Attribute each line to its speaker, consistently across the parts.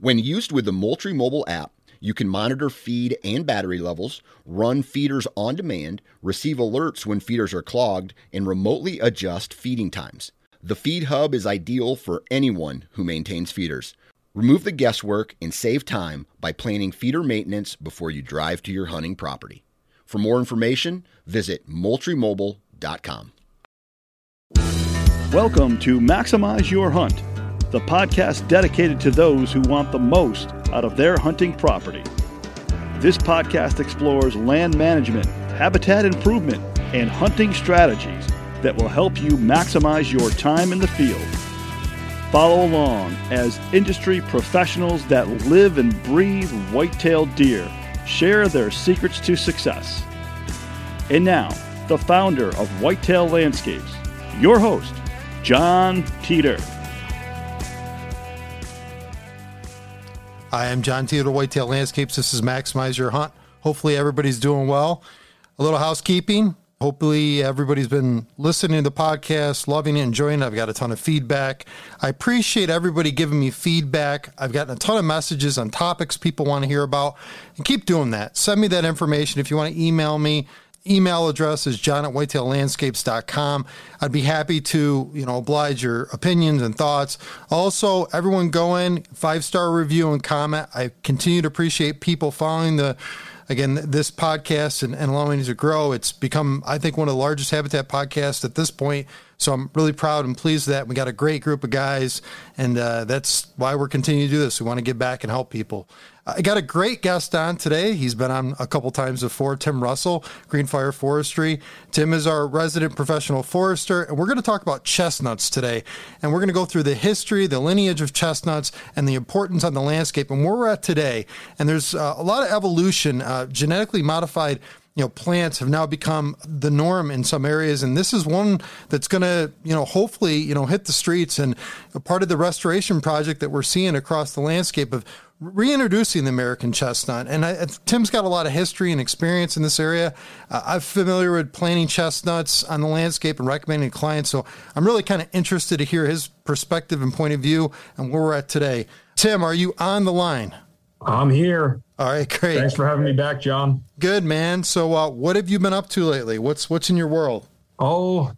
Speaker 1: When used with the Moultrie mobile app, you can monitor feed and battery levels, run feeders on demand, receive alerts when feeders are clogged, and remotely adjust feeding times. The Feed Hub is ideal for anyone who maintains feeders. Remove the guesswork and save time by planning feeder maintenance before you drive to your hunting property. For more information, visit moultriemobile.com.
Speaker 2: Welcome to Maximize Your Hunt the podcast dedicated to those who want the most out of their hunting property. This podcast explores land management, habitat improvement, and hunting strategies that will help you maximize your time in the field. Follow along as industry professionals that live and breathe white-tailed deer share their secrets to success. And now, the founder of Whitetail Landscapes, your host, John Teeter.
Speaker 3: I am John Teeter of Whitetail Landscapes. This is Maximize Your Hunt. Hopefully, everybody's doing well. A little housekeeping. Hopefully, everybody's been listening to the podcast, loving it, enjoying it. I've got a ton of feedback. I appreciate everybody giving me feedback. I've gotten a ton of messages on topics people want to hear about, and keep doing that. Send me that information if you want to email me email address is john at whitetaillandscapes.com. I'd be happy to, you know, oblige your opinions and thoughts. Also, everyone go in, five star review and comment. I continue to appreciate people following the again this podcast and, and allowing it to grow. It's become, I think, one of the largest habitat podcasts at this point. So I'm really proud and pleased that we got a great group of guys, and uh, that's why we're continuing to do this. We want to give back and help people. I got a great guest on today. He's been on a couple times before. Tim Russell, Greenfire Forestry. Tim is our resident professional forester, and we're going to talk about chestnuts today. And we're going to go through the history, the lineage of chestnuts, and the importance on the landscape and where we're at today. And there's uh, a lot of evolution, uh, genetically modified you know plants have now become the norm in some areas and this is one that's going to you know hopefully you know hit the streets and a part of the restoration project that we're seeing across the landscape of reintroducing the American chestnut. And I, Tim's got a lot of history and experience in this area. Uh, I'm familiar with planting chestnuts on the landscape and recommending clients. So I'm really kind of interested to hear his perspective and point of view and where we're at today. Tim, are you on the line?
Speaker 4: I'm here.
Speaker 3: All right, great.
Speaker 4: Thanks for having me back, John.
Speaker 3: Good, man. So, uh, what have you been up to lately? What's what's in your world?
Speaker 4: Oh,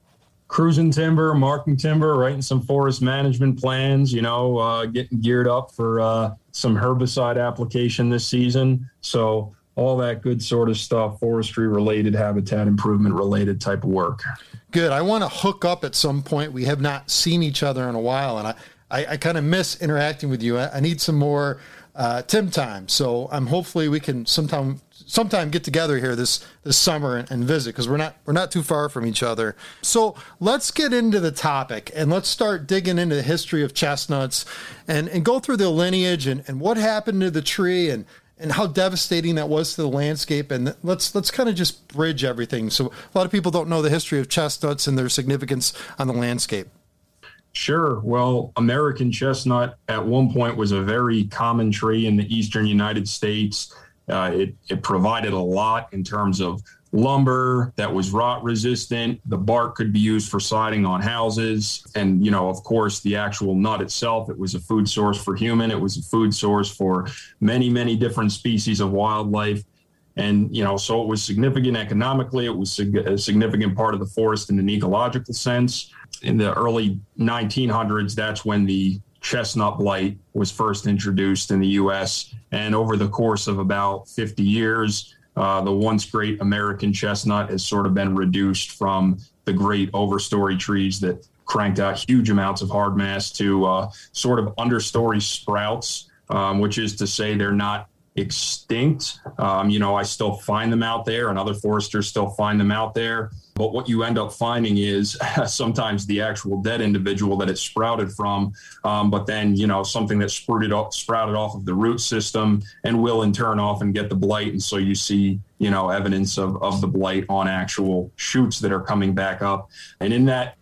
Speaker 4: cruising timber, marking timber, writing some forest management plans, you know, uh, getting geared up for uh, some herbicide application this season. So, all that good sort of stuff, forestry related, habitat improvement related type of work.
Speaker 3: Good. I want to hook up at some point. We have not seen each other in a while, and I, I, I kind of miss interacting with you. I, I need some more uh, Tim time. So I'm hopefully we can sometime sometime get together here this this summer and, and visit because we're not we're not too far from each other. So let's get into the topic and let's start digging into the history of chestnuts and and go through the lineage and, and what happened to the tree and and how devastating that was to the landscape and let's let's kind of just bridge everything so a lot of people don't know the history of chestnuts and their significance on the landscape
Speaker 4: Sure. Well, American chestnut at one point was a very common tree in the eastern United States. Uh, it, it provided a lot in terms of lumber that was rot resistant. The bark could be used for siding on houses. And, you know, of course, the actual nut itself, it was a food source for human. It was a food source for many, many different species of wildlife. And, you know, so it was significant economically. It was a significant part of the forest in an ecological sense. In the early 1900s, that's when the chestnut blight was first introduced in the U.S. And over the course of about 50 years, uh, the once great American chestnut has sort of been reduced from the great overstory trees that cranked out huge amounts of hard mast to uh, sort of understory sprouts, um, which is to say they're not extinct. Um, you know, I still find them out there, and other foresters still find them out there. But what you end up finding is sometimes the actual dead individual that it sprouted from, um, but then you know something that sprouted off, sprouted off of the root system and will in turn often get the blight, and so you see you know evidence of of the blight on actual shoots that are coming back up, and in that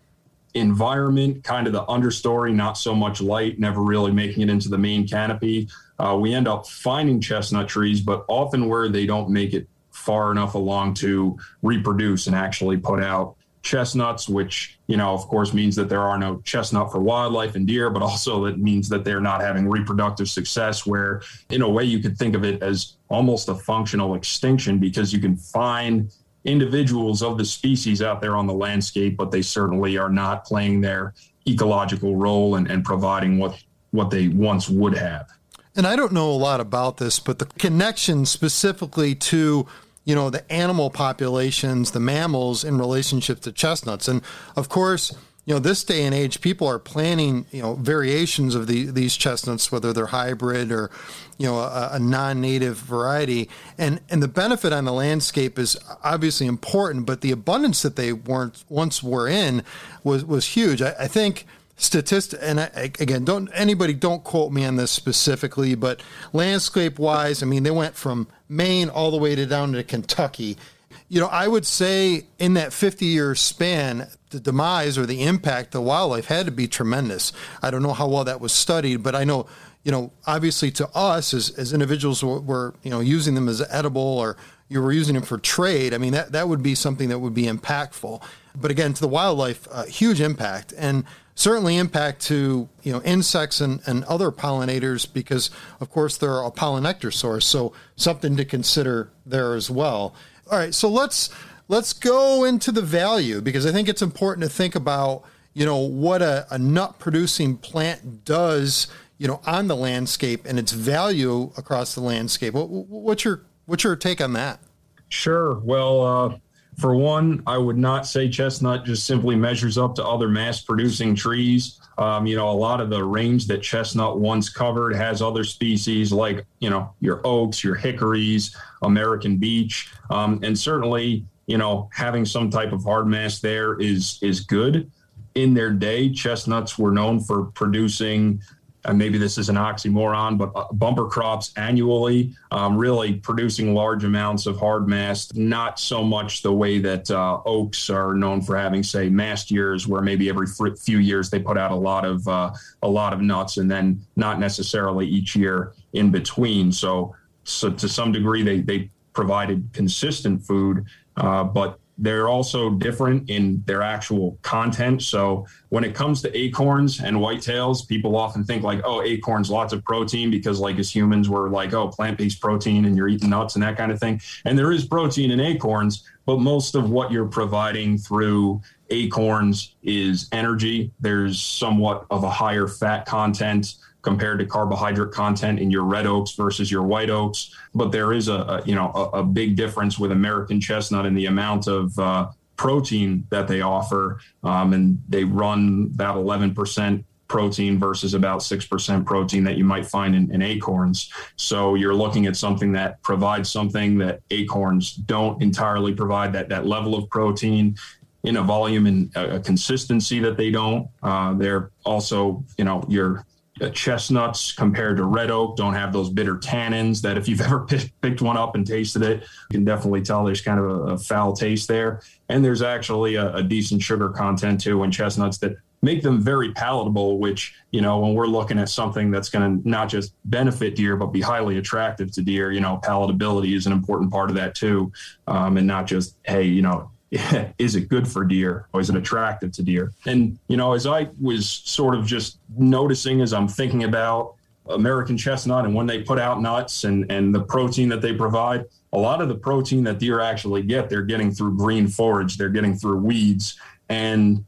Speaker 4: environment, kind of the understory, not so much light, never really making it into the main canopy uh, we end up finding chestnut trees, but often where they don't make it far enough along to reproduce and actually put out chestnuts, which, you know, of course means that there are no chestnut for wildlife and deer, but also it means that they're not having reproductive success, where in a way you could think of it as almost a functional extinction because you can find individuals of the species out there on the landscape, but they certainly are not playing their ecological role and, and providing what what they once would have.
Speaker 3: And I don't know a lot about this, but the connection specifically to you know the animal populations, the mammals in relationship to chestnuts, and of course. You know, this day and age, people are planting, you know, variations of the, these chestnuts, whether they're hybrid or, you know, a, a, non-native variety. And and the benefit on the landscape is obviously important, but the abundance that they weren't once were in was was huge. I, I think statistic and I, again don't anybody don't quote me on this specifically but landscape wise i mean they went from maine all the way to down to kentucky. You know i would say in that 50 year span the demise or the impact the wildlife had to be tremendous. I don't know how well that was studied but i know you know obviously to us as, as individuals were you know using them as edible or you were using them for trade i mean that, that would be something that would be impactful. But again to the wildlife uh, huge impact and certainly impact to you know insects and, and other pollinators because of course they're a pollen nectar source so something to consider there as well. All right so let's let's go into the value because i think it's important to think about you know what a, a nut producing plant does you know on the landscape and its value across the landscape. What, what's your what's your take on that
Speaker 4: sure well uh for one, I would not say chestnut just simply measures up to other mast producing trees. Um, you know, a lot of the range that chestnut once covered has other species like, you know, your oaks, your hickories, American beech. Um, and certainly, you know, having some type of hard mast there is is good. In their day, chestnuts were known for producing and maybe this is an oxymoron, but uh, bumper crops annually, um, really producing large amounts of hard mast, not so much the way that uh, oaks are known for having, say, mast years, where maybe every few years they put out a lot of uh, a lot of nuts, and then not necessarily each year in between. So, so to some degree, they they provided consistent food, uh, but they're also different in their actual content. So when it comes to acorns and whitetails, people often think like, oh, acorns, lots of protein because like as humans we're like, oh, plant-based protein and you're eating nuts and that kind of thing. And there is protein in acorns, but most of what you're providing through acorns is energy. There's somewhat of a higher fat content compared to carbohydrate content in your red oaks versus your white oaks. But there is a, a you know a, a, big difference with American chestnut in the amount of uh, protein that they offer, um, and they run about 11 percent protein versus about 6% protein that you might find in, in, acorns. So you're looking at something that provides something that acorns don't entirely provide that, that level of protein in a volume and a, consistency that they don't. Uh, they're also, you know, your chestnuts compared to red oak don't have those bitter tannins that if you've ever picked one up and tasted it, you can definitely tell there's kind of a, a foul taste there. And there's actually a, a decent sugar content too in chestnuts that make them very palatable, which, you know, when we're looking at something that's going to not just benefit deer, but be highly attractive to deer, you know, palatability is an important part of that too. Um, and not just, hey, you know, is it good for deer or is it attractive to deer? And, you know, as I was sort of just noticing as I'm thinking about American chestnut and when they put out nuts and, and the protein that they provide, a lot of the protein that deer actually get, they're getting through green forage, they're getting through weeds. And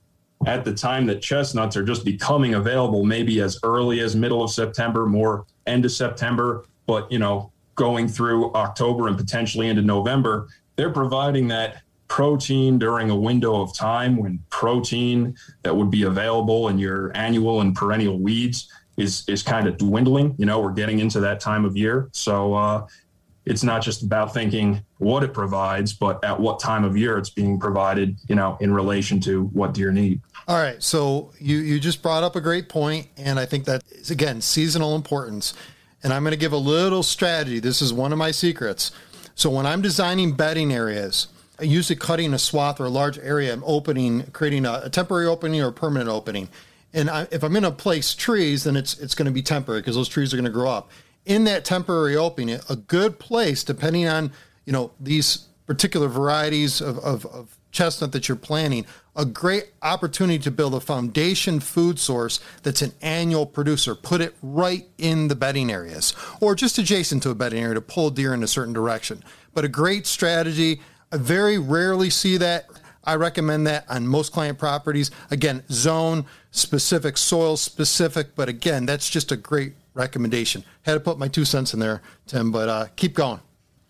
Speaker 4: at the time that chestnuts are just becoming available, maybe as early as middle of September, more end of September, but, you know, going through October and potentially into November, they're providing that protein during a window of time when protein that would be available in your annual and perennial weeds is is kind of dwindling. You know, we're getting into that time of year, so uh, it's not just about thinking what it provides, but at what time of year it's being provided. You know, in relation to what deer need.
Speaker 3: All right, so you you just brought up a great point, and I think that is again seasonal importance. And I'm going to give a little strategy. This is one of my secrets. So when I'm designing bedding areas, usually cutting a swath or a large area, I'm opening, creating a, a temporary opening or a permanent opening. And I, if I'm going to place trees, then it's it's going to be temporary because those trees are going to grow up. In that temporary opening, a good place, depending on you know these particular varieties of, of, of chestnut that you're planting, a great opportunity to build a foundation food source that's an annual producer. Put it right in the bedding areas or just adjacent to a bedding area to pull deer in a certain direction. But a great strategy. I very rarely see that. I recommend that on most client properties. Again, zone specific, soil specific, but again, that's just a great recommendation. Had to put my two cents in there, Tim, but uh, keep going.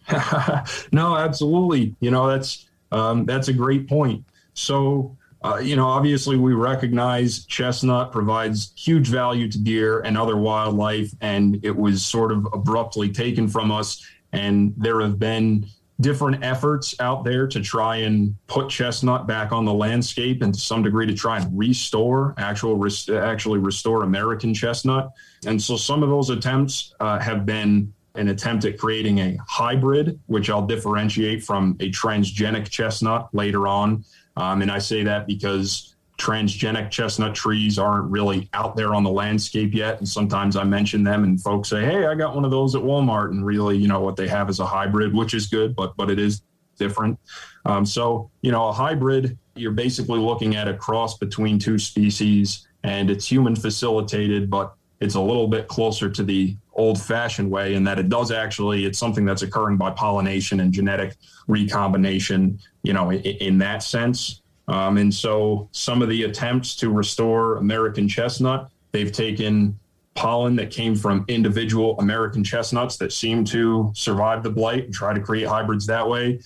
Speaker 4: no, absolutely. You know, that's um, that's a great point. So, uh, you know, obviously we recognize chestnut provides huge value to deer and other wildlife, and it was sort of abruptly taken from us. And there have been different efforts out there to try and put chestnut back on the landscape and to some degree to try and restore actual actually restore American chestnut. And so some of those attempts uh, have been an attempt at creating a hybrid, which I'll differentiate from a transgenic chestnut later on. Um, and I say that because transgenic chestnut trees aren't really out there on the landscape yet. And sometimes I mention them and folks say, Hey, I got one of those at Walmart. And really, you know, what they have is a hybrid, which is good, but, but it is different. Um, so, you know, a hybrid, you're basically looking at a cross between two species and it's human facilitated, but it's a little bit closer to the old fashioned way in that it does actually, it's something that's occurring by pollination and genetic recombination, you know, in, in that sense. Um, and so some of the attempts to restore American chestnut, they've taken pollen that came from individual American chestnuts that seem to survive the blight and try to create hybrids that way.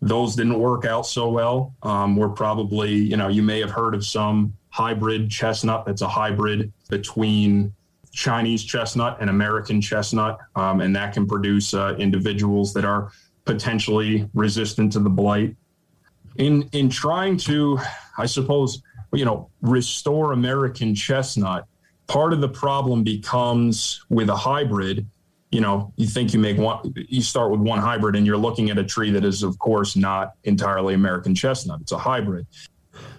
Speaker 4: Those didn't work out so well. Um, we're probably, you know, you may have heard of some hybrid chestnut that's a hybrid between Chinese chestnut and American chestnut, um, and that can produce uh, individuals that are potentially resistant to the blight in in trying to, I suppose, you know, restore American chestnut, part of the problem becomes with a hybrid. You know, you think you make one, you start with one hybrid, and you're looking at a tree that is, of course, not entirely American chestnut. It's a hybrid.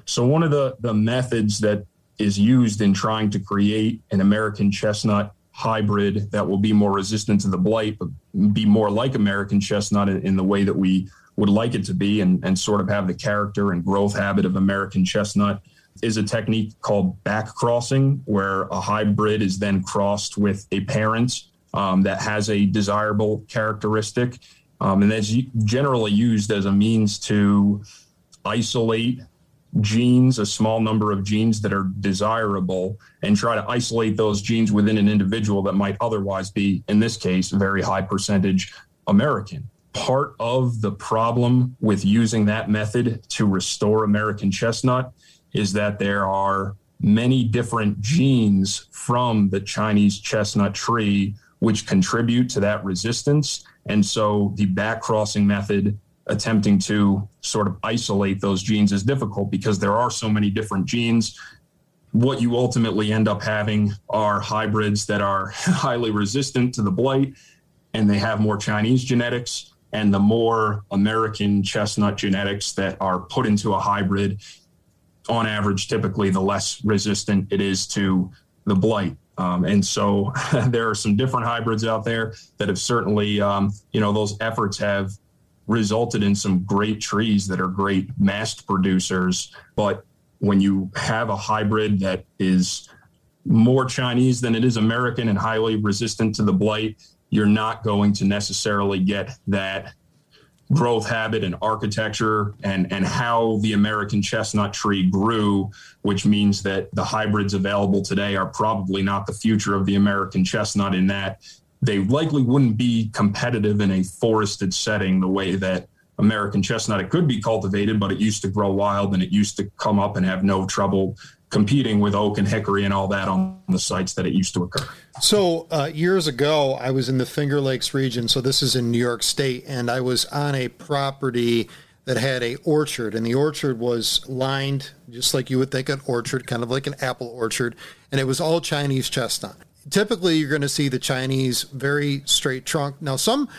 Speaker 4: So one of the the methods that is used in trying to create an American chestnut hybrid that will be more resistant to the blight, but be more like American chestnut in, in the way that we would like it to be and, and sort of have the character and growth habit of American chestnut is a technique called back crossing, where a hybrid is then crossed with a parent um, that has a desirable characteristic. Um, and that's generally used as a means to isolate genes, a small number of genes that are desirable, and try to isolate those genes within an individual that might otherwise be, in this case, very high percentage American part of the problem with using that method to restore American chestnut is that there are many different genes from the Chinese chestnut tree which contribute to that resistance. And so the back crossing method attempting to sort of isolate those genes is difficult because there are so many different genes. What you ultimately end up having are hybrids that are highly resistant to the blight and they have more Chinese genetics and the more American chestnut genetics that are put into a hybrid, on average, typically the less resistant it is to the blight. Um, and so there are some different hybrids out there that have certainly, um, you know, those efforts have resulted in some great trees that are great mast producers. But when you have a hybrid that is more Chinese than it is American and highly resistant to the blight, you're not going to necessarily get that growth habit and architecture and, and how the American chestnut tree grew, which means that the hybrids available today are probably not the future of the American chestnut in that they likely wouldn't be competitive in a forested setting the way that American chestnut. It could be cultivated, but it used to grow wild and it used to come up and have no trouble competing with oak and hickory and all that on the sites that it used to occur.
Speaker 3: So uh, years ago, I was in the Finger Lakes region. So this is in New York State, and I was on a property that had a orchard, and the orchard was lined just like you would think an orchard, kind of like an apple orchard, and it was all Chinese chestnut. Typically, you're going to see the Chinese very straight trunk. Now, some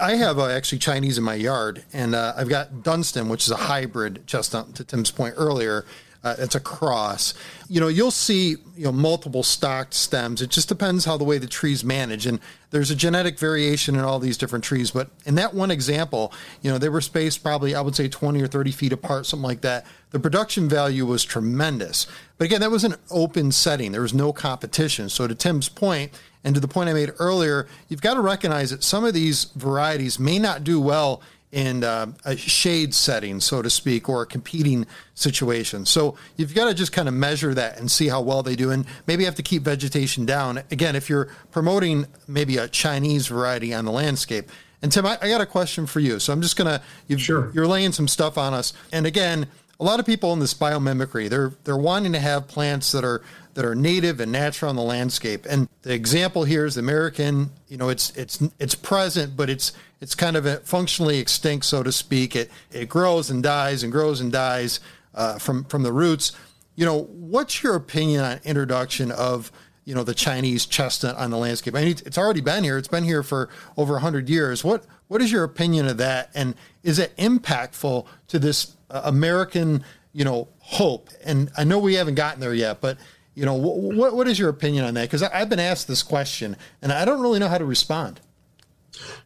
Speaker 3: I have uh, actually Chinese in my yard, and uh, I've got Dunstan, which is a hybrid chestnut. To Tim's point earlier, uh, it's a cross. You know, you'll see you know multiple stocked stems. It just depends how the way the trees manage, and there's a genetic variation in all these different trees. But in that one example, you know, they were spaced probably I would say 20 or 30 feet apart, something like that. The production value was tremendous. But again, that was an open setting. There was no competition. So to Tim's point, and to the point I made earlier, you've got to recognize that some of these varieties may not do well in uh, a shade setting, so to speak, or a competing situation. So you've got to just kind of measure that and see how well they do, and maybe have to keep vegetation down. Again, if you're promoting maybe a Chinese variety on the landscape. And Tim, I, I got a question for you. So I'm just gonna you've,
Speaker 4: sure.
Speaker 3: you're laying some stuff on us, and again, a lot of people in this biomimicry, they're they're wanting to have plants that are that are native and natural on the landscape. And the example here is the American. You know, it's it's it's present, but it's it's kind of functionally extinct, so to speak. It it grows and dies and grows and dies uh, from from the roots. You know, what's your opinion on introduction of you know the Chinese chestnut on the landscape? I mean, it's already been here. It's been here for over hundred years. What what is your opinion of that? And is it impactful to this uh, American you know hope? And I know we haven't gotten there yet, but you know, what what is your opinion on that? Because I've been asked this question and I don't really know how to respond.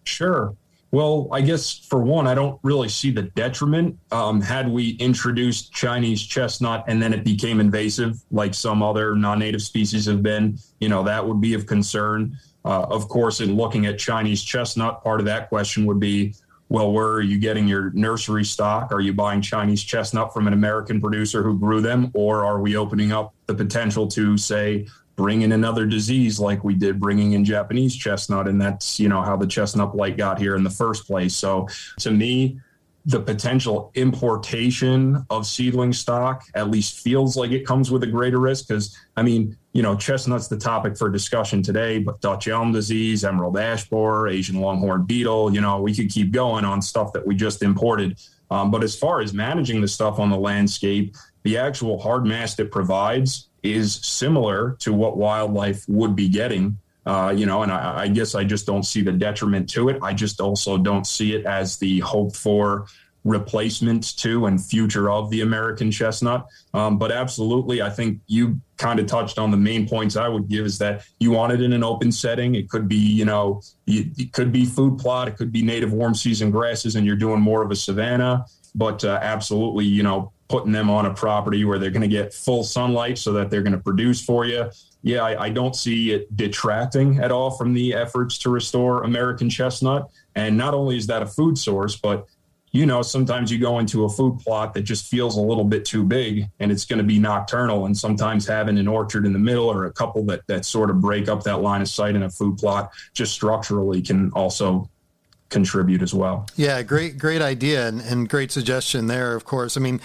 Speaker 4: Sure. Well, I guess for one, I don't really see the detriment. Um, had we introduced Chinese chestnut and then it became invasive, like some other non-native species have been, you know, that would be of concern. Uh, of course, in looking at Chinese chestnut, part of that question would be, well, where are you getting your nursery stock? Are you buying Chinese chestnut from an American producer who grew them? Or are we opening up the potential to, say, bring in another disease like we did bringing in Japanese chestnut? And that's, you know, how the chestnut blight got here in the first place. So to me, the potential importation of seedling stock at least feels like it comes with a greater risk because I mean, you know, chestnut's the topic for discussion today, but Dutch elm disease, emerald ash borer, Asian longhorn beetle, you know, we could keep going on stuff that we just imported. Um, but as far as managing the stuff on the landscape, the actual hard mast it provides is similar to what wildlife would be getting uh, you know, and I, I, guess I just don't see the detriment to it. I just also don't see it as the hope for replacement to and future of the American chestnut. Um, but absolutely, I think you kind of touched on the main points I would give is that you want it in an open setting. It could be, you know, it could be food plot, it could be native warm season grasses, and you're doing more of a savanna. But uh, absolutely, you know, putting them on a property where they're going to get full sunlight so that they're going to produce for you yeah, I, I, don't see it detracting at all from the efforts to restore American chestnut. And not only is that a food source, but you know, sometimes you go into a food plot that just feels a little bit too big and it's going to be nocturnal. And sometimes having an orchard in the middle or a couple that, that sort of break up that line of sight in a food plot just structurally can also contribute as well.
Speaker 3: Yeah, great, great idea and, and great suggestion there, of course. I mean,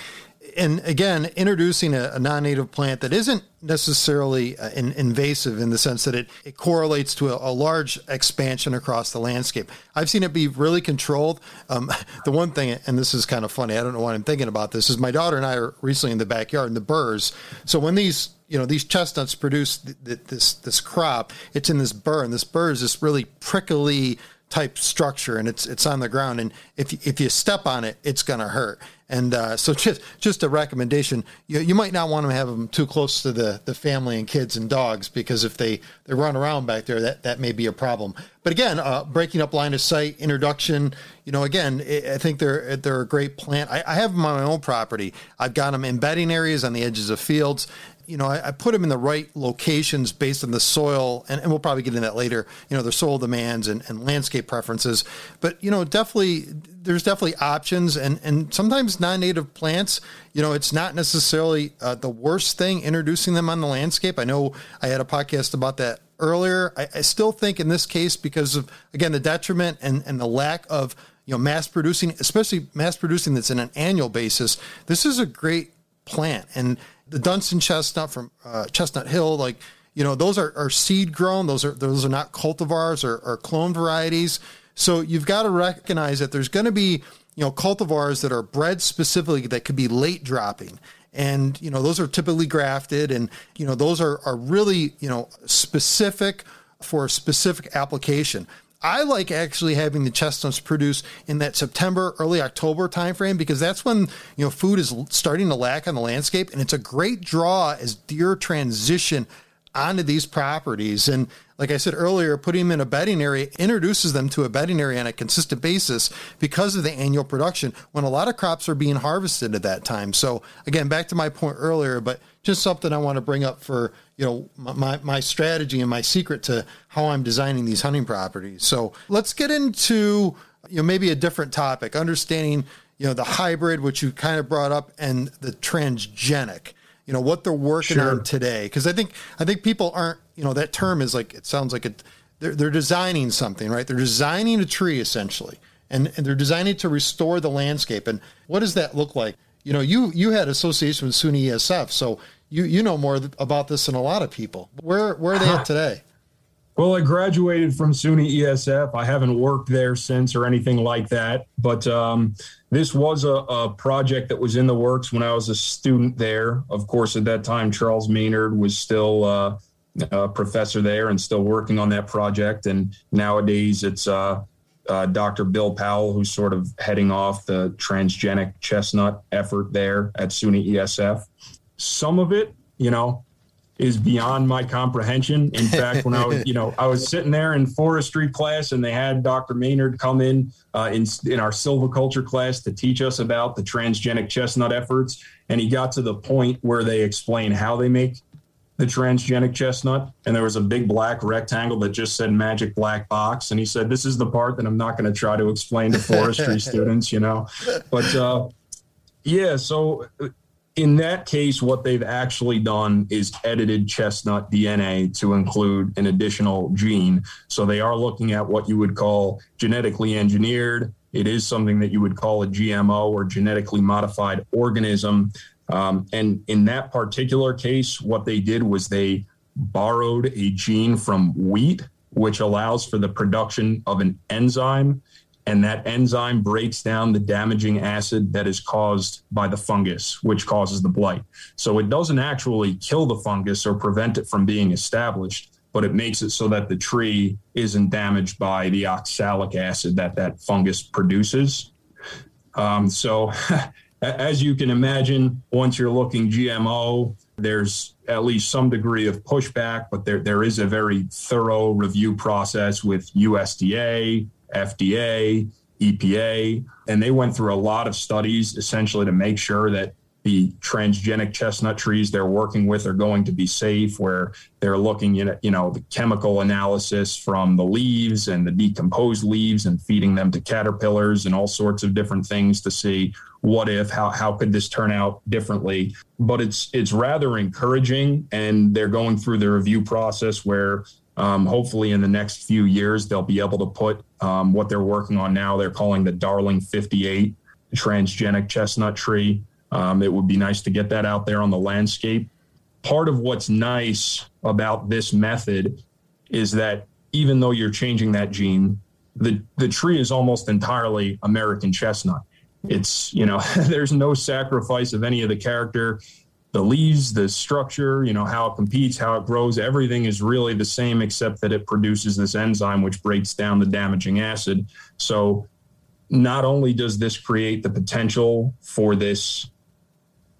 Speaker 3: and again, introducing a, a, non-native plant that isn't necessarily uh, in, invasive in the sense that it, it correlates to a, a, large expansion across the landscape. I've seen it be really controlled. Um, the one thing, and this is kind of funny, I don't know why I'm thinking about this, is my daughter and I are recently in the backyard in the burrs. So when these you know these chestnuts produce th- th- this this crop, it's in this burr, and this burr is this really prickly type structure and it's it's on the ground and if if you step on it it's going to hurt and uh, so just just a recommendation. You, you might not want to have them too close to the the family and kids and dogs because if they they run around back there that that may be a problem. But again uh, breaking up line of sight introduction you know again I think they're they're a great plant. I, I have them on my own property. I've got them in bedding areas on the edges of fields you know, I, I, put them in the right locations based on the soil, and, and we'll probably get into that later, you know, their soil demands and, and landscape preferences. But, you know, definitely, there's definitely options. And, and sometimes non native plants, you know, it's not necessarily uh, the worst thing introducing them on the landscape. I know I had a podcast about that earlier. I, I still think in this case, because of again the detriment and, and the lack of you know mast producing, especially mast producing that's in an annual basis, this is a great plant. And the Dunstan chestnut from uh, Chestnut Hill, like you know, those are, are seed grown. Those are those are not cultivars or, or clone varieties. So you've got to recognize that there's going to be you know cultivars that are bred specifically that could be late dropping and you know those are typically grafted and you know those are, are really you know specific for a specific application I like actually having the chestnuts produce in that September, early October timeframe because that's when you know food is starting to lack on the landscape, and it's a great draw as deer transition onto these properties. And like I said earlier, putting them in a bedding area introduces them to a bedding area on a consistent basis because of the annual production when a lot of crops are being harvested at that time. So again, back to my point earlier, but just something I want to bring up for you know my my strategy and my secret to how I'm designing these hunting properties. So let's get into you know maybe a different topic, understanding you know the hybrid, which you kind of brought up, and the transgenic you know what they're working sure. on today. Because i think i think people aren't you know that term is like it sounds like it they're, they're designing something right? They're designing a tree essentially. And, and they're designing to restore the landscape. And what does that look like? You know you you had association with SUNY ESF so you you know more about this than a lot of people. Where where are they at today
Speaker 4: well, I graduated from SUNY ESF. I haven't worked there since or anything like that. But um, this was a, a, project that was in the works when I was a student there. Of course, at that time, Charles Maynard was still uh, a professor there and still working on that project. And nowadays, it's uh, uh, Dr. Bill Powell who's sort of heading off the transgenic chestnut effort there at SUNY ESF. Some of it, you know, is beyond my comprehension. In fact, when I was, you know, I was sitting there in forestry class and they had Dr. Maynard come in uh, in, in our silviculture class to teach us about the transgenic chestnut efforts. And he got to the point where they explain how they make the transgenic chestnut. And there was a big black rectangle that just said magic black box. And he said, this is the part that I'm not going to try to explain to forestry students, you know, but, uh, yeah, so in that case, what they've actually done is edited chestnut DNA to include an additional gene. So they are looking at what you would call genetically engineered. It is something that you would call a GMO or genetically modified organism. Um, and in that particular case, what they did was they borrowed a gene from wheat, which allows for the production of an enzyme and that enzyme breaks down the damaging acid that is caused by the fungus, which causes the blight. So it doesn't actually kill the fungus or prevent it from being established, but it makes it so that the tree isn't damaged by the oxalic acid that that fungus produces. Um, so, as you can imagine, once you're looking GMO, there's at least some degree of pushback, but there, there is a very thorough review process with USDA, FDA, EPA, and they went through a lot of studies essentially to make sure that the transgenic chestnut trees they're working with are going to be safe where they're looking at you know the chemical analysis from the leaves and the decomposed leaves and feeding them to caterpillars and all sorts of different things to see what if how how could this turn out differently. But it's it's rather encouraging and they're going through the review process where um, hopefully, in the next few years, they'll be able to put um, what they're working on now. They're calling the Darling 58 transgenic chestnut tree. Um, it would be nice to get that out there on the landscape. Part of what's nice about this method is that even though you're changing that gene, the, the tree is almost entirely American chestnut. It's, you know, there's no sacrifice of any of the character the leaves, the structure, you know, how it competes, how it grows, everything is really the same except that it produces this enzyme which breaks down the damaging acid. So not only does this create the potential for this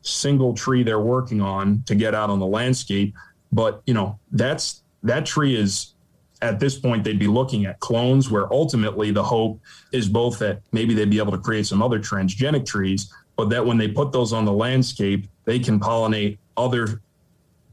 Speaker 4: single tree they're working on to get out on the landscape, but you know, that's that tree is at this point they'd be looking at clones where ultimately the hope is both that maybe they'd be able to create some other transgenic trees but that when they put those on the landscape, they can pollinate other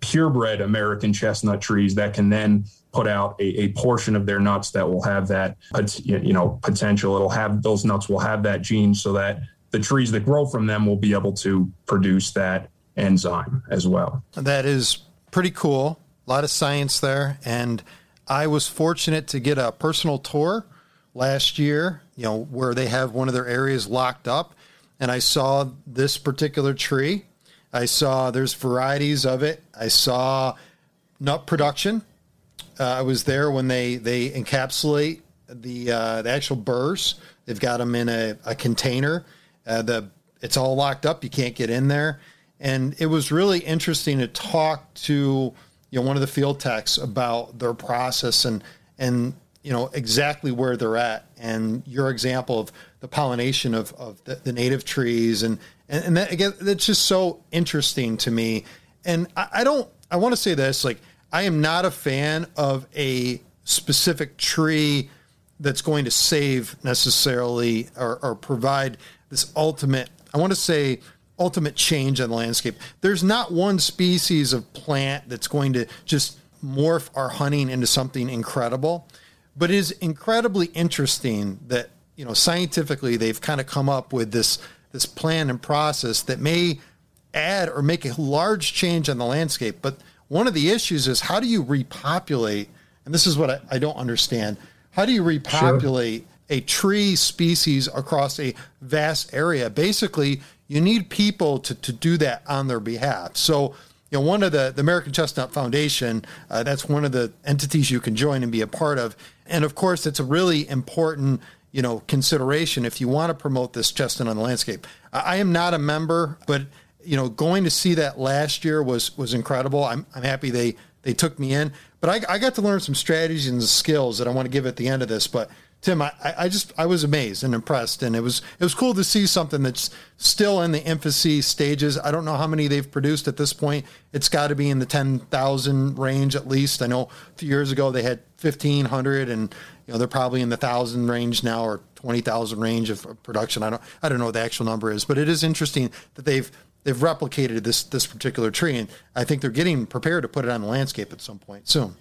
Speaker 4: purebred American chestnut trees that can then put out a, a, portion of their nuts that will have that you know potential. It'll have those nuts will have that gene so that the trees that grow from them will be able to produce that enzyme as well.
Speaker 3: That is pretty cool. a lot of science there. And I was fortunate to get a personal tour last year, you know, where they have one of their areas locked up. And I saw this particular tree. I saw there's varieties of it. I saw nut production. Uh, I was there when they, they encapsulate the uh, the actual burrs. They've got them in a, a container. Uh, the it's all locked up. You can't get in there. And it was really interesting to talk to you know one of the field techs about their process and and you know exactly where they're at and your example of the pollination of, of the, the native trees and and, and that again that's just so interesting to me and I, I don't i want to say this like i am not a fan of a specific tree that's going to save necessarily or, or provide this ultimate i want to say ultimate change on the landscape. There's not one species of plant that's going to just morph our hunting into something incredible, but it is incredibly interesting that you know scientifically they've kind of come up with this this plan and process that may add or make a large change on the landscape. But one of the issues is how do you repopulate? And this is what I, I don't understand. How do you repopulate sure. a tree species across a vast area? Basically, you need people to, to do that on their behalf. So, you know, one of the, the American Chestnut Foundation, uh, that's one of the entities you can join and be a part of. And of course, it's a really important, you know, consideration if you want to promote this chestnut on the landscape. I am not a member, but, you know, going to see that last year was, was incredible. I'm, I'm happy they, they took me in, but I, I got to learn some strategies and skills that I want to give at the end of this. But Tim, I, I just I was amazed and impressed, and it was it was cool to see something that's still in the infancy stages. I don't know how many they've produced at this point. It's got to be in the ten thousand range at least. I know a few years ago they had fifteen hundred, and you know they're probably in the thousand range now or twenty thousand range of production. I don't I don't know what the actual number is, but it is interesting that they've they've replicated this this particular tree, and I think they're getting prepared to put it on the landscape at some point soon.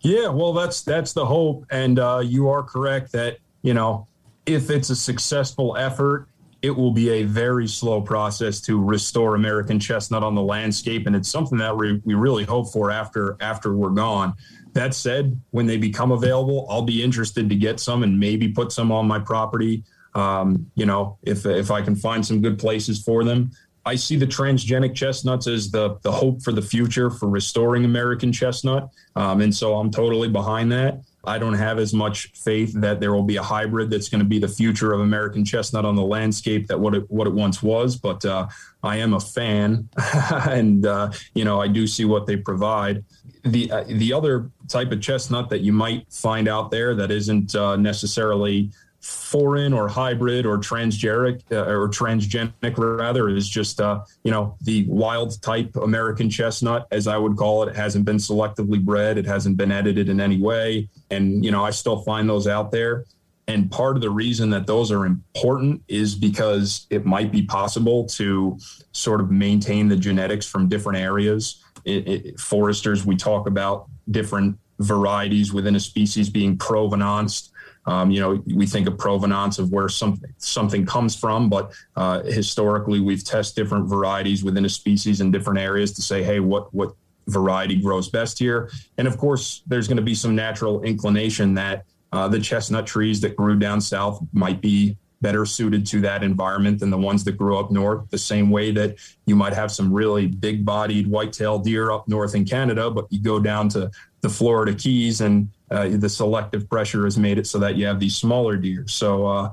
Speaker 4: Yeah, well, that's that's the hope, and uh, you are correct that you know if it's a successful effort, it will be a very slow process to restore American chestnut on the landscape, and it's something that we, we really hope for after after we're gone. That said, when they become available, I'll be interested to get some and maybe put some on my property. Um, you know, if if I can find some good places for them. I see the transgenic chestnuts as the the hope for the future for restoring American chestnut, um, and so I'm totally behind that. I don't have as much faith that there will be a hybrid that's going to be the future of American chestnut on the landscape that what it what it once was. But uh, I am a fan, and uh, you know I do see what they provide. The uh, the other type of chestnut that you might find out there that isn't uh, necessarily foreign or hybrid or transgenic uh, or transgenic rather is just uh, you know the wild type American chestnut as I would call it. It hasn't been selectively bred. It hasn't been edited in any way, and you know I still find those out there. And part of the reason that those are important is because it might be possible to sort of maintain the genetics from different areas. It, it, foresters, we talk about different varieties within a species being provenanced um, you know, we think of provenance of where something something comes from, but uh, historically we've tested different varieties within a species in different areas to say, hey, what what variety grows best here? And of course, there's going to be some natural inclination that uh, the chestnut trees that grew down south might be better suited to that environment than the ones that grew up north. The same way that you might have some really big bodied white-tailed deer up north in Canada, but you go down to the Florida Keys and uh, the selective pressure has made it so that you have these smaller deer. So uh,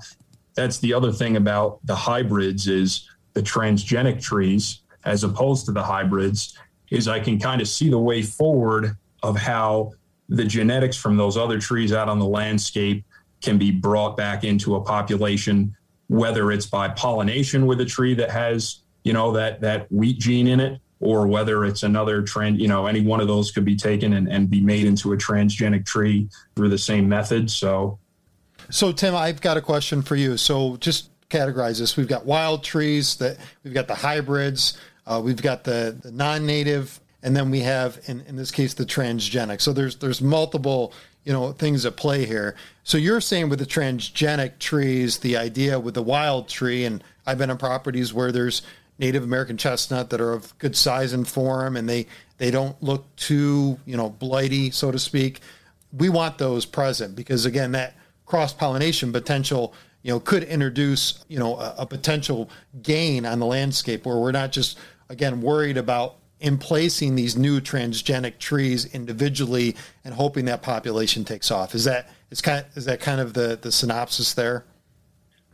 Speaker 4: that's the other thing about the hybrids is the transgenic trees as opposed to the hybrids is I can kind of see the way forward of how the genetics from those other trees out on the landscape can be brought back into a population, whether it's by pollination with a tree that has, you know, that that wheat gene in it, or whether it's another trend, you know, any one of those could be taken and, and be made into a transgenic tree through the same method. So
Speaker 3: So Tim, I've got a question for you. So just categorize this. We've got wild trees that we've got the hybrids, uh, we've got the, the non-native, and then we have in, in this case the transgenic. So there's there's multiple you know things at play here. So you're saying with the transgenic trees, the idea with the wild tree, and I've been on properties where there's Native American chestnut that are of good size and form, and they they don't look too you know blighty, so to speak. We want those present because again, that cross pollination potential you know could introduce you know a, a potential gain on the landscape where we're not just again worried about in placing these new transgenic trees individually and hoping that population takes off. Is that is kind of, is that kind of the the synopsis there?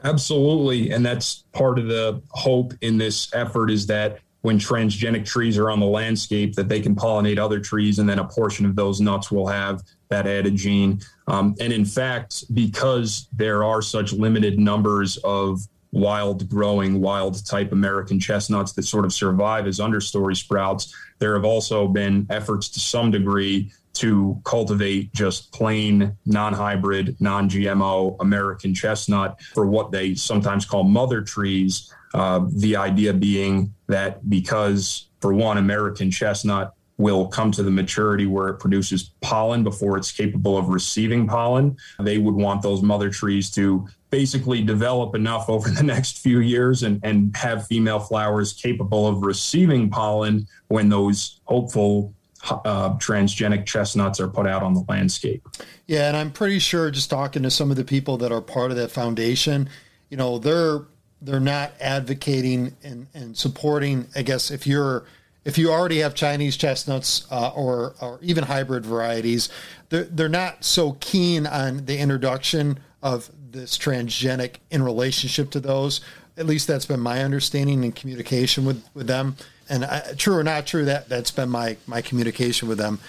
Speaker 4: Absolutely, and that's part of the hope in this effort is that when transgenic trees are on the landscape, that they can pollinate other trees, and then a portion of those nuts will have that added gene. Um, and in fact, because there are such limited numbers of wild growing, wild type American chestnuts that sort of survive as understory sprouts. There have also been efforts to some degree to cultivate just plain non hybrid, non GMO American chestnut for what they sometimes call mother trees. Uh, the idea being that because, for one, American chestnut will come to the maturity where it produces pollen before it's capable of receiving pollen. They would want those mother trees to basically develop enough over the next few years and, and have female flowers capable of receiving pollen when those hopeful uh, transgenic chestnuts are put out on the landscape.
Speaker 3: Yeah, and I'm pretty sure just talking to some of the people that are part of that foundation, you know, they're they're not advocating and, and supporting. I guess if you're if you already have Chinese chestnuts uh, or or even hybrid varieties, they're they're not so keen on the introduction of this transgenic in relationship to those. At least that's been my understanding and communication with, with them. And I, true or not true, that that's been my my communication with them.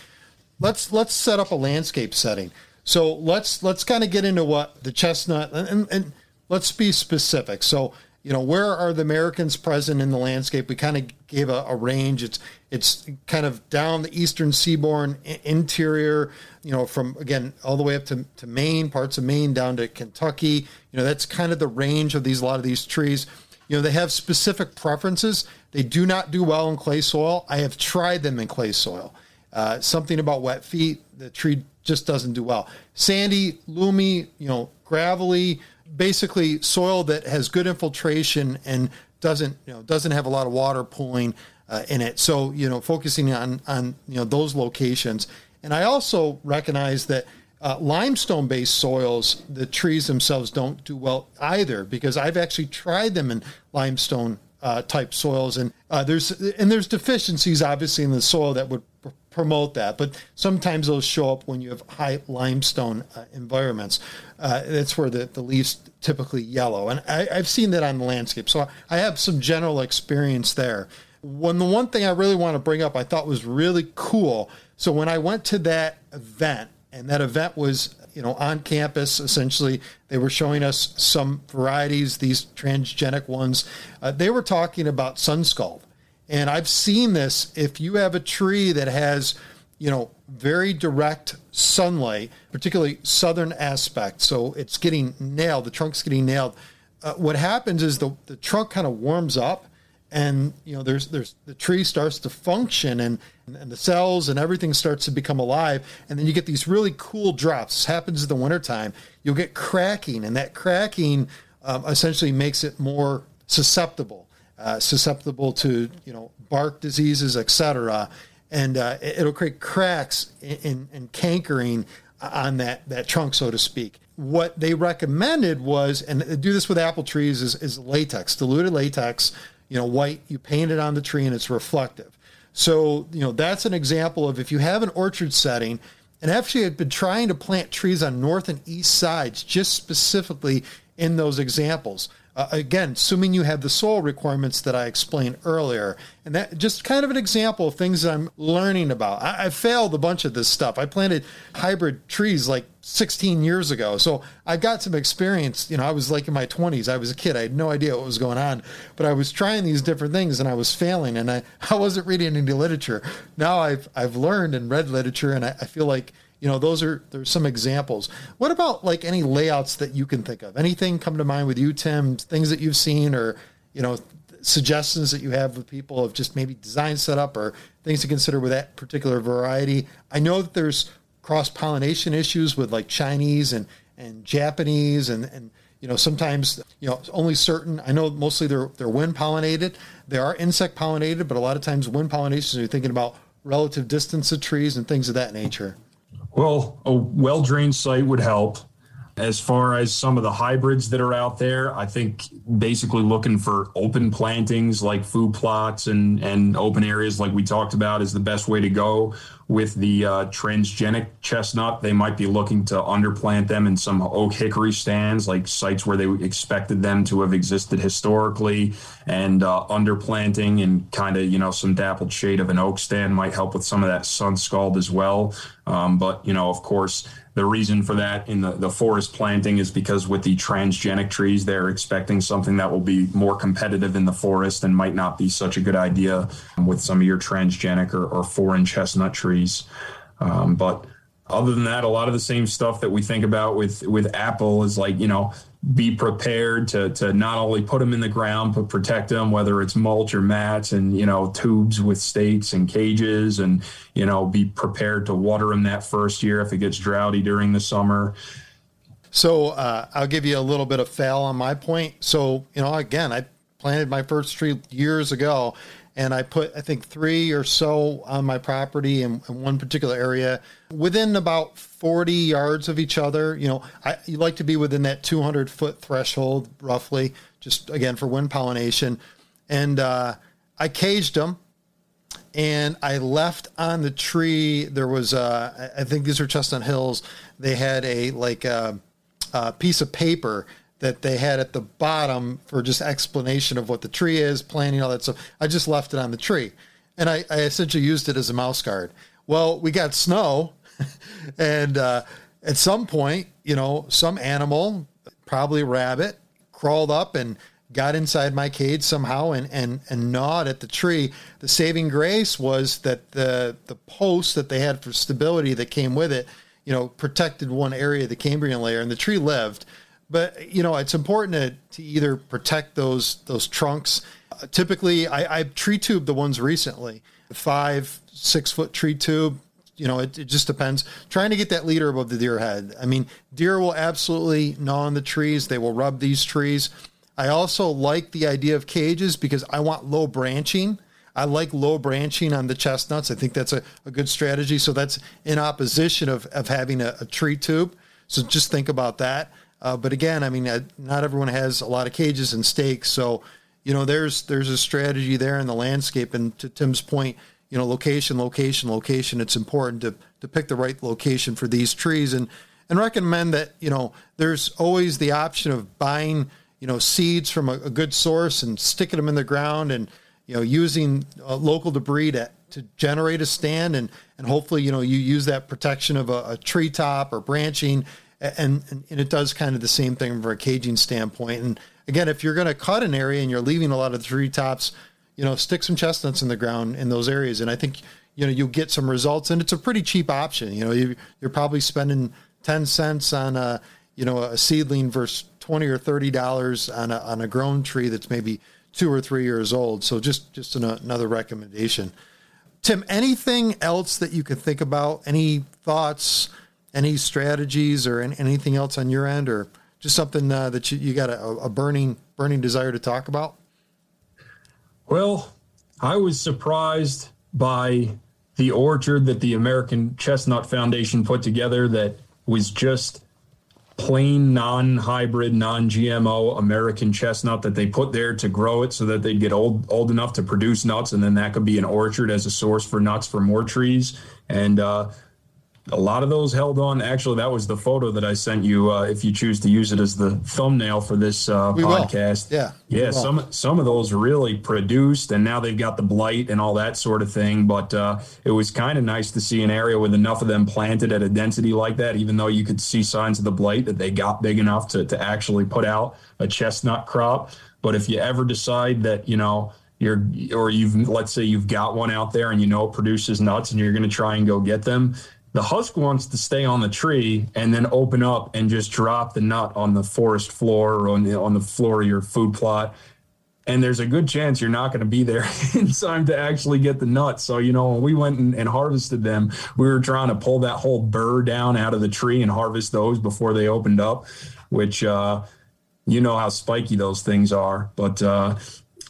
Speaker 3: Let's let's set up a landscape setting. So let's let's kind of get into what the chestnut and, and, and let's be specific. So you know where are the Americans present in the landscape? We kind of gave a, a range. It's it's kind of down the eastern seaboard interior, you know, from again all the way up to, to Maine, parts of Maine down to Kentucky. You know, that's kind of the range of these a lot of these trees. You know, they have specific preferences. They do not do well in clay soil. I have tried them in clay soil. Uh, something about wet feet, the tree just doesn't do well. Sandy, loamy, you know, gravelly, basically soil that has good infiltration and doesn't you know doesn't have a lot of water pooling uh, in it. So you know, focusing on on you know those locations, and I also recognize that uh, limestone-based soils, the trees themselves don't do well either because I've actually tried them in limestone uh, type soils, and uh, there's and there's deficiencies obviously in the soil that would promote that, but sometimes those show up when you have high limestone uh, environments. Uh, that's where the, the leaves typically yellow, and I, I've seen that on the landscape, so I have some general experience there. When the one thing I really want to bring up, I thought was really cool. So when I went to that event, and that event was you know on campus essentially they were showing us some varieties these transgenic ones uh, they were talking about sun scald and i've seen this if you have a tree that has you know very direct sunlight particularly southern aspect so it's getting nailed the trunk's getting nailed uh, what happens is the, the trunk kind of warms up and you know there's there's the tree starts to function and and the cells and everything starts to become alive and then you get these really cool drops. This happens in the wintertime. You'll get cracking and that cracking um, essentially makes it more susceptible uh, susceptible to you know bark diseases etc and uh, it'll create cracks and cankering on that that trunk so to speak what they recommended was and do this with apple trees is, is latex diluted latex you know, white, you paint it on the tree and it's reflective. So, you know, that's an example of if you have an orchard setting, and actually I've been trying to plant trees on north and east sides, just specifically in those examples. Uh, again, assuming you have the soil requirements that I explained earlier. And that just kind of an example of things I'm learning about. I, I failed a bunch of this stuff. I planted hybrid trees like 16 years ago. So I got some experience. You know, I was like in my 20s. I was a kid. I had no idea what was going on, but I was trying these different things and I was failing and I, I wasn't reading any literature. Now I've, I've learned and read literature and I, I feel like you know those are there's some examples what about like any layouts that you can think of anything come to mind with you tim things that you've seen or you know suggestions that you have with people of just maybe design setup or things to consider with that particular variety i know that there's cross pollination issues with like chinese and and japanese and and you know, sometimes, you know, only certain, I know mostly they're, they're wind pollinated. They are insect pollinated, but a lot of times wind pollination, you're thinking about relative distance of trees and things of that nature.
Speaker 4: Well, a well drained site would help. As far as some of the hybrids that are out there, I think basically looking for open plantings like food plots and, and open areas like we talked about is the best way to go. With the uh, transgenic chestnut, they might be looking to underplant them in some oak hickory stands, like sites where they expected them to have existed historically, and uh, underplanting and kind of you know some dappled shade of an oak stand might help with some of that sun scald as well. Um, but you know, of course, the reason for that in the, the forest planting is because with the transgenic trees, they're expecting something that will be more competitive in the forest and might not be such a good idea with some of your transgenic or, or foreign chestnut trees. Um, but other than that, a lot of the same stuff that we think about with with apple is like you know be prepared to to not only put them in the ground but protect them whether it's mulch or mats and you know tubes with stakes and cages and you know be prepared to water them that first year if it gets droughty during the summer.
Speaker 3: So uh, i'll give you a little bit of fail on my point. So you know again i planted my first tree years ago and I put I think three or so on my property in, in, one particular area within about 40 yards of each other. You know, I you like to be within that 200 foot threshold roughly, just again for wind pollination. And uh, I caged them, and I left on the tree. There was uh, I think these are Chestnut Hills. They had a like a, a piece of paper that they had at the bottom for just explanation of what the tree is, planting, all that stuff. I just left it on the tree. And I, I essentially used it as a mouse guard. Well, we got snow, and uh, at some point, you know, some animal, probably rabbit, crawled up and got inside my cage somehow and, and, and gnawed at the tree. The saving grace was that the the post that they had for stability that came with it, you know, protected one area of the cambium layer, and the tree lived. But you know, it's important to, to either protect those those trunks. Uh, typically, I, I tree tube the ones recently, five six foot tree tube. You know, it, it just depends. Trying to get that leader above the deer head. I mean, deer will absolutely gnaw on the trees. They will rub these trees. I also like the idea of cages because I want low branching. I like low branching on the chestnuts. I think that's a, a good strategy. So that's in opposition of, of having a, a tree tube. So just think about that. Uh, but again, I mean, uh, not everyone has a lot of cages and stakes, so you know, there's there's a strategy there in the landscape. And to Tim's point, you know, location, location, location. It's important to to pick the right location for these trees, and and recommend that you know there's always the option of buying you know seeds from a, a good source and sticking them in the ground, and you know using uh, local debris to to generate a stand, and and hopefully you know you use that protection of a, a tree top or branching and, and, and it does kind of the same thing from a caging standpoint. And again, if you're going to cut an area and you're leaving a lot of the tree tops, you know, stick some chestnuts in the ground in those areas, and I think you know you'll get some results. And it's a pretty cheap option. You know, you, you're probably spending ten cents on a you know a seedling versus twenty or thirty dollars on a on a grown tree that's maybe two or three years old. So just just an, another recommendation. Tim, anything else that you could think about? Any thoughts? Any strategies or anything else on your end, or just something uh, that you, you got a, a, burning burning desire to talk about?
Speaker 4: Well, I was surprised by the orchard that the American Chestnut Foundation put together that was just plain non-hybrid non-gmo american chestnut that they put there to grow it so that they'd get old old enough to produce nuts and then that could be an orchard as a source for nuts for more trees and uh, a lot of those held on. Actually, that was the photo that I sent you. Uh, if you choose to use it as the thumbnail for this uh, podcast,
Speaker 3: will. yeah,
Speaker 4: yeah, some some of those really produced, and now they've got the blight and all that sort of thing. But uh, it was kind of nice to see an area with enough of them planted at a density like that, even though you could see signs of the blight that they got big enough to to actually put out a chestnut crop. But if you ever decide that you know you're or you've let's say you've got one out there and you know it produces nuts and you're going to try and go get them the husk wants to stay on the tree and then open up and just drop the nut on the forest floor or on the, on the floor of your food plot. And there's a good chance you're not going to be there in time to actually get the nuts. So, you know, when we went and, and harvested them, we were trying to pull that whole burr down out of the tree and harvest those before they opened up, which, uh, you know how spiky those things are. But uh,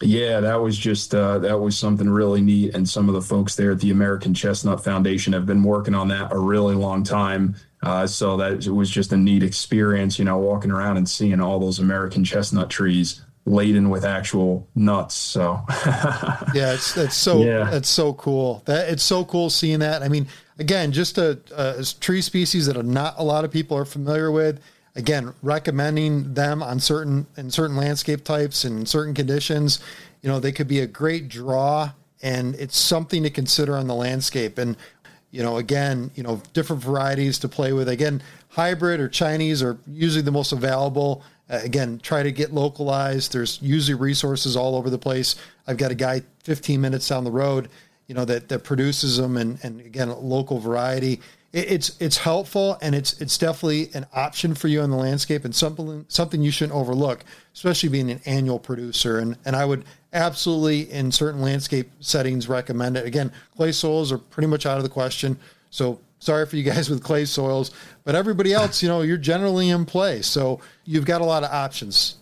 Speaker 4: yeah, that was just uh, that was something really neat. And some of the folks there at the American Chestnut Foundation have been working on that a really long time. Uh, so that it was just a neat experience, you know, walking around and seeing all those American chestnut trees laden with actual nuts. So
Speaker 3: yeah, it's it's so yeah. it's so cool. That it's so cool seeing that. I mean, again, just a, a tree species that not a lot of people are familiar with. Again, recommending them on certain in certain landscape types and certain conditions. You know, they could be a great draw, and it's something to consider on the landscape. And you know, again, you know, different varieties to play with. Again, hybrid or Chinese are usually the most available. Uh, again, try to get localized. There's usually resources all over the place. I've got a guy 15 minutes down the road, you know, that, that produces them and, and again, local variety. It, it's, it's helpful and it's, it's definitely an option for you in the landscape and something, something you shouldn't overlook, especially being an annual producer. And, and I would absolutely in certain landscape settings recommend it. Again, clay soils are pretty much out of the question. So sorry for you guys with clay soils, but everybody else, you know, you're generally in play. So you've got a lot of options.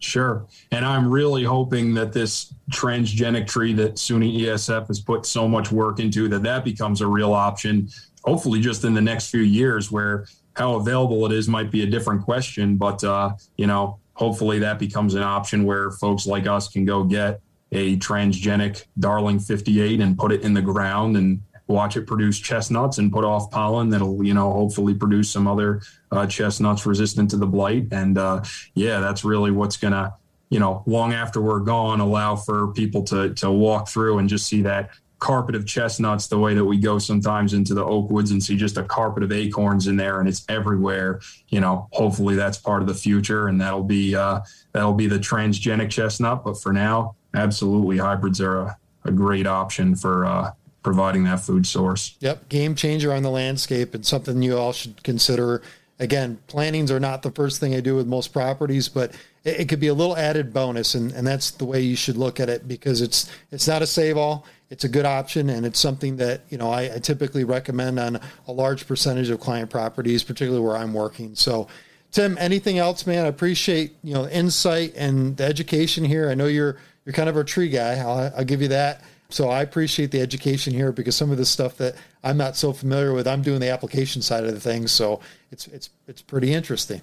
Speaker 4: Sure. And I'm really hoping that this transgenic tree that SUNY ESF has put so much work into that that becomes a real option, hopefully just in the next few years where how available it is might be a different question, but uh, you know, hopefully that becomes an option where folks like us can go get a transgenic Darling 58 and put it in the ground and watch it produce chestnuts and put off pollen that'll you know hopefully produce some other uh, chestnuts resistant to the blight. And uh, yeah that's really what's gonna you know long after we're gone allow for people to to walk through and just see that carpet of chestnuts the way that we go sometimes into the oak woods and see just a carpet of acorns in there and it's everywhere you know hopefully that's part of the future and that'll be uh, that'll be the transgenic chestnut but for now absolutely hybrids are a, a great option for uh, providing that food source.
Speaker 3: Yep, game changer on the landscape and something you all should consider. Again, plantings are not the first thing I do with most properties, but it, it could be a little added bonus, and, and that's the way you should look at it because it's it's not a save all. It's a good option, and it's something that you know I, I typically recommend on a large percentage of client properties, particularly where I'm working. So. Tim, anything else, man? I appreciate you know insight and the education here. I know you're you're kind of a tree guy. I'll, I'll give you that. So I appreciate the education here because some of the stuff that I'm not so familiar with, I'm doing the application side of the thing So it's it's it's pretty interesting.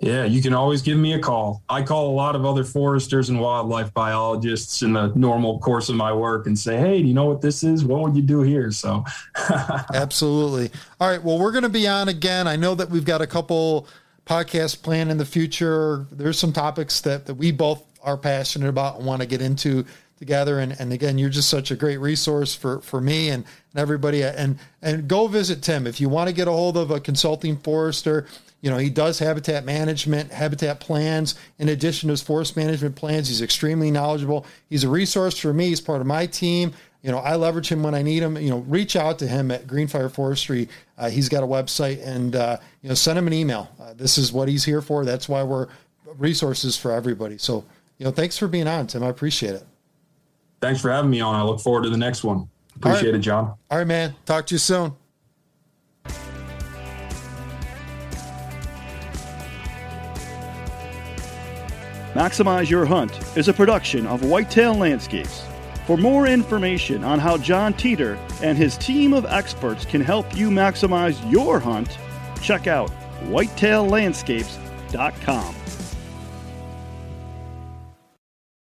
Speaker 4: Yeah, you can always give me a call. I call a lot of other foresters and wildlife biologists in the normal course of my work and say, "Hey, do you know what this is? What would you do here?" So,
Speaker 3: absolutely. All right. Well, we're going to be on again. I know that we've got a couple podcasts planned in the future. There's some topics that that we both are passionate about and want to get into together. And, and again, you're just such a great resource for, for me and, and everybody. And, and go visit Tim. If you want to get a hold of a consulting forester, you know, he does habitat management, habitat plans. In addition to his forest management plans, he's extremely knowledgeable. He's a resource for me. He's part of my team. You know, I leverage him when I need him. You know, reach out to him at Greenfire Forestry. Uh, he's got a website and, uh, you know, send him an email. Uh, this is what he's here for. That's why we're resources for everybody. So, you know, thanks for being on, Tim. I appreciate it.
Speaker 4: Thanks for having me on. I look forward to the next one. Appreciate right. it, John.
Speaker 3: All right, man. Talk to you soon.
Speaker 2: Maximize Your Hunt is a production of Whitetail Landscapes. For more information on how John Teeter and his team of experts can help you maximize your hunt, check out whitetaillandscapes.com.